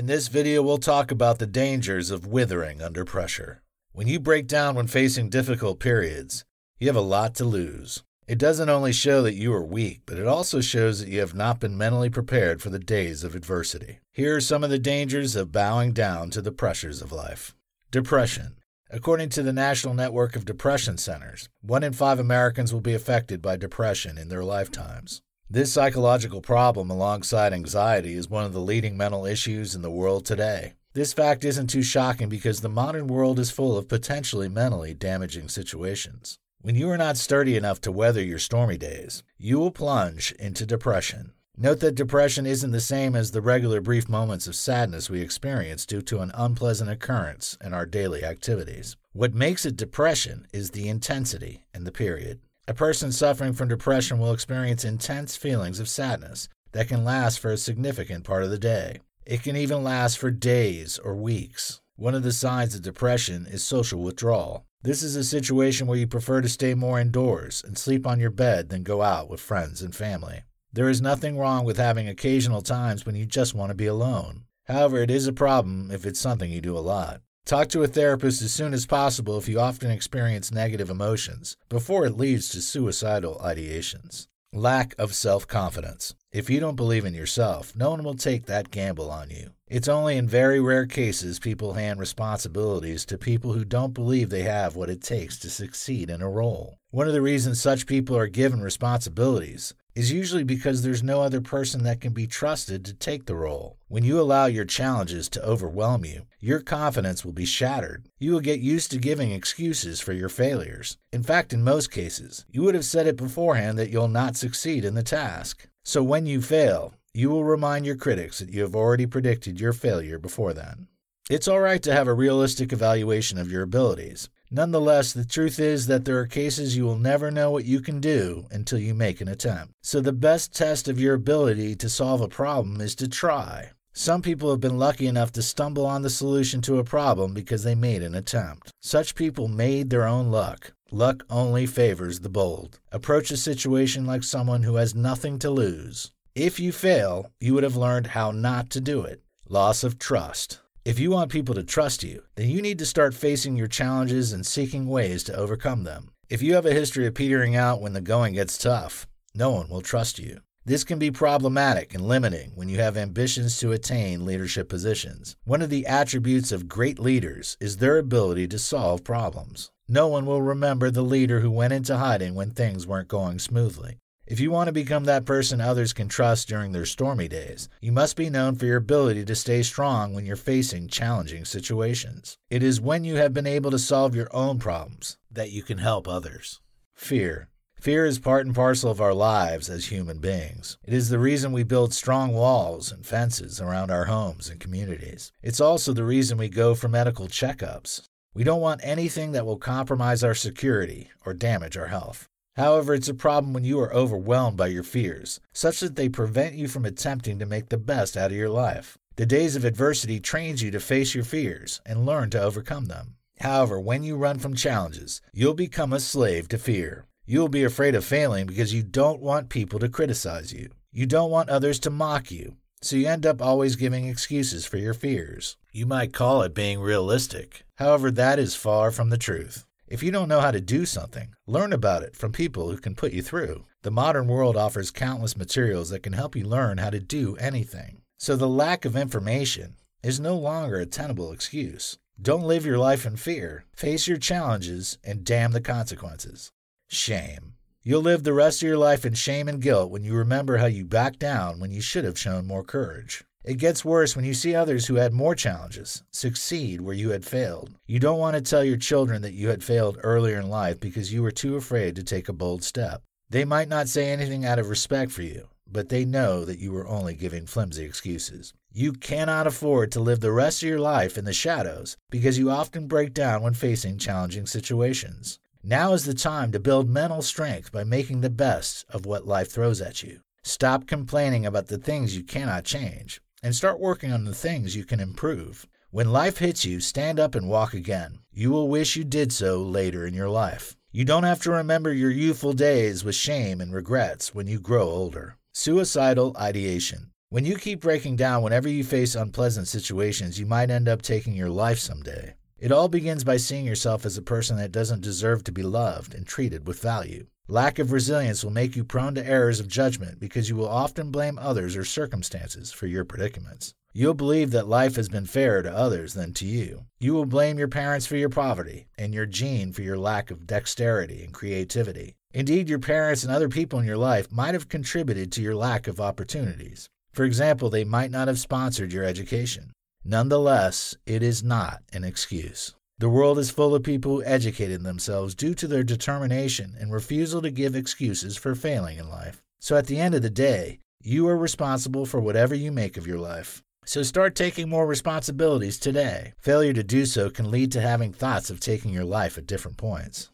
In this video, we'll talk about the dangers of withering under pressure. When you break down when facing difficult periods, you have a lot to lose. It doesn't only show that you are weak, but it also shows that you have not been mentally prepared for the days of adversity. Here are some of the dangers of bowing down to the pressures of life. Depression. According to the National Network of Depression Centers, one in five Americans will be affected by depression in their lifetimes. This psychological problem, alongside anxiety, is one of the leading mental issues in the world today. This fact isn't too shocking because the modern world is full of potentially mentally damaging situations. When you are not sturdy enough to weather your stormy days, you will plunge into depression. Note that depression isn't the same as the regular brief moments of sadness we experience due to an unpleasant occurrence in our daily activities. What makes it depression is the intensity and the period. A person suffering from depression will experience intense feelings of sadness that can last for a significant part of the day. It can even last for days or weeks. One of the signs of depression is social withdrawal. This is a situation where you prefer to stay more indoors and sleep on your bed than go out with friends and family. There is nothing wrong with having occasional times when you just want to be alone. However, it is a problem if it's something you do a lot. Talk to a therapist as soon as possible if you often experience negative emotions before it leads to suicidal ideations. Lack of self confidence. If you don't believe in yourself, no one will take that gamble on you. It's only in very rare cases people hand responsibilities to people who don't believe they have what it takes to succeed in a role. One of the reasons such people are given responsibilities is usually because there's no other person that can be trusted to take the role. When you allow your challenges to overwhelm you, your confidence will be shattered. You will get used to giving excuses for your failures. In fact, in most cases, you would have said it beforehand that you'll not succeed in the task. So when you fail, you will remind your critics that you have already predicted your failure before then. It's all right to have a realistic evaluation of your abilities. Nonetheless, the truth is that there are cases you will never know what you can do until you make an attempt. So, the best test of your ability to solve a problem is to try. Some people have been lucky enough to stumble on the solution to a problem because they made an attempt. Such people made their own luck. Luck only favors the bold. Approach a situation like someone who has nothing to lose. If you fail, you would have learned how not to do it. Loss of trust. If you want people to trust you, then you need to start facing your challenges and seeking ways to overcome them. If you have a history of petering out when the going gets tough, no one will trust you. This can be problematic and limiting when you have ambitions to attain leadership positions. One of the attributes of great leaders is their ability to solve problems. No one will remember the leader who went into hiding when things weren't going smoothly. If you want to become that person others can trust during their stormy days, you must be known for your ability to stay strong when you're facing challenging situations. It is when you have been able to solve your own problems that you can help others. Fear. Fear is part and parcel of our lives as human beings. It is the reason we build strong walls and fences around our homes and communities. It's also the reason we go for medical checkups. We don't want anything that will compromise our security or damage our health. However, it's a problem when you are overwhelmed by your fears, such that they prevent you from attempting to make the best out of your life. The days of adversity trains you to face your fears and learn to overcome them. However, when you run from challenges, you'll become a slave to fear. You will be afraid of failing because you don't want people to criticize you. You don't want others to mock you, so you end up always giving excuses for your fears. You might call it being realistic. However, that is far from the truth. If you don't know how to do something, learn about it from people who can put you through. The modern world offers countless materials that can help you learn how to do anything. So the lack of information is no longer a tenable excuse. Don't live your life in fear. Face your challenges and damn the consequences. Shame. You'll live the rest of your life in shame and guilt when you remember how you backed down when you should have shown more courage. It gets worse when you see others who had more challenges succeed where you had failed. You don't want to tell your children that you had failed earlier in life because you were too afraid to take a bold step. They might not say anything out of respect for you, but they know that you were only giving flimsy excuses. You cannot afford to live the rest of your life in the shadows because you often break down when facing challenging situations. Now is the time to build mental strength by making the best of what life throws at you. Stop complaining about the things you cannot change and start working on the things you can improve. When life hits you, stand up and walk again. You will wish you did so later in your life. You don't have to remember your youthful days with shame and regrets when you grow older. Suicidal ideation. When you keep breaking down whenever you face unpleasant situations, you might end up taking your life someday. It all begins by seeing yourself as a person that doesn't deserve to be loved and treated with value. Lack of resilience will make you prone to errors of judgment because you will often blame others or circumstances for your predicaments. You'll believe that life has been fairer to others than to you. You will blame your parents for your poverty and your gene for your lack of dexterity and creativity. Indeed, your parents and other people in your life might have contributed to your lack of opportunities. For example, they might not have sponsored your education. Nonetheless, it is not an excuse. The world is full of people who educated themselves due to their determination and refusal to give excuses for failing in life. So at the end of the day, you are responsible for whatever you make of your life. So start taking more responsibilities today. Failure to do so can lead to having thoughts of taking your life at different points.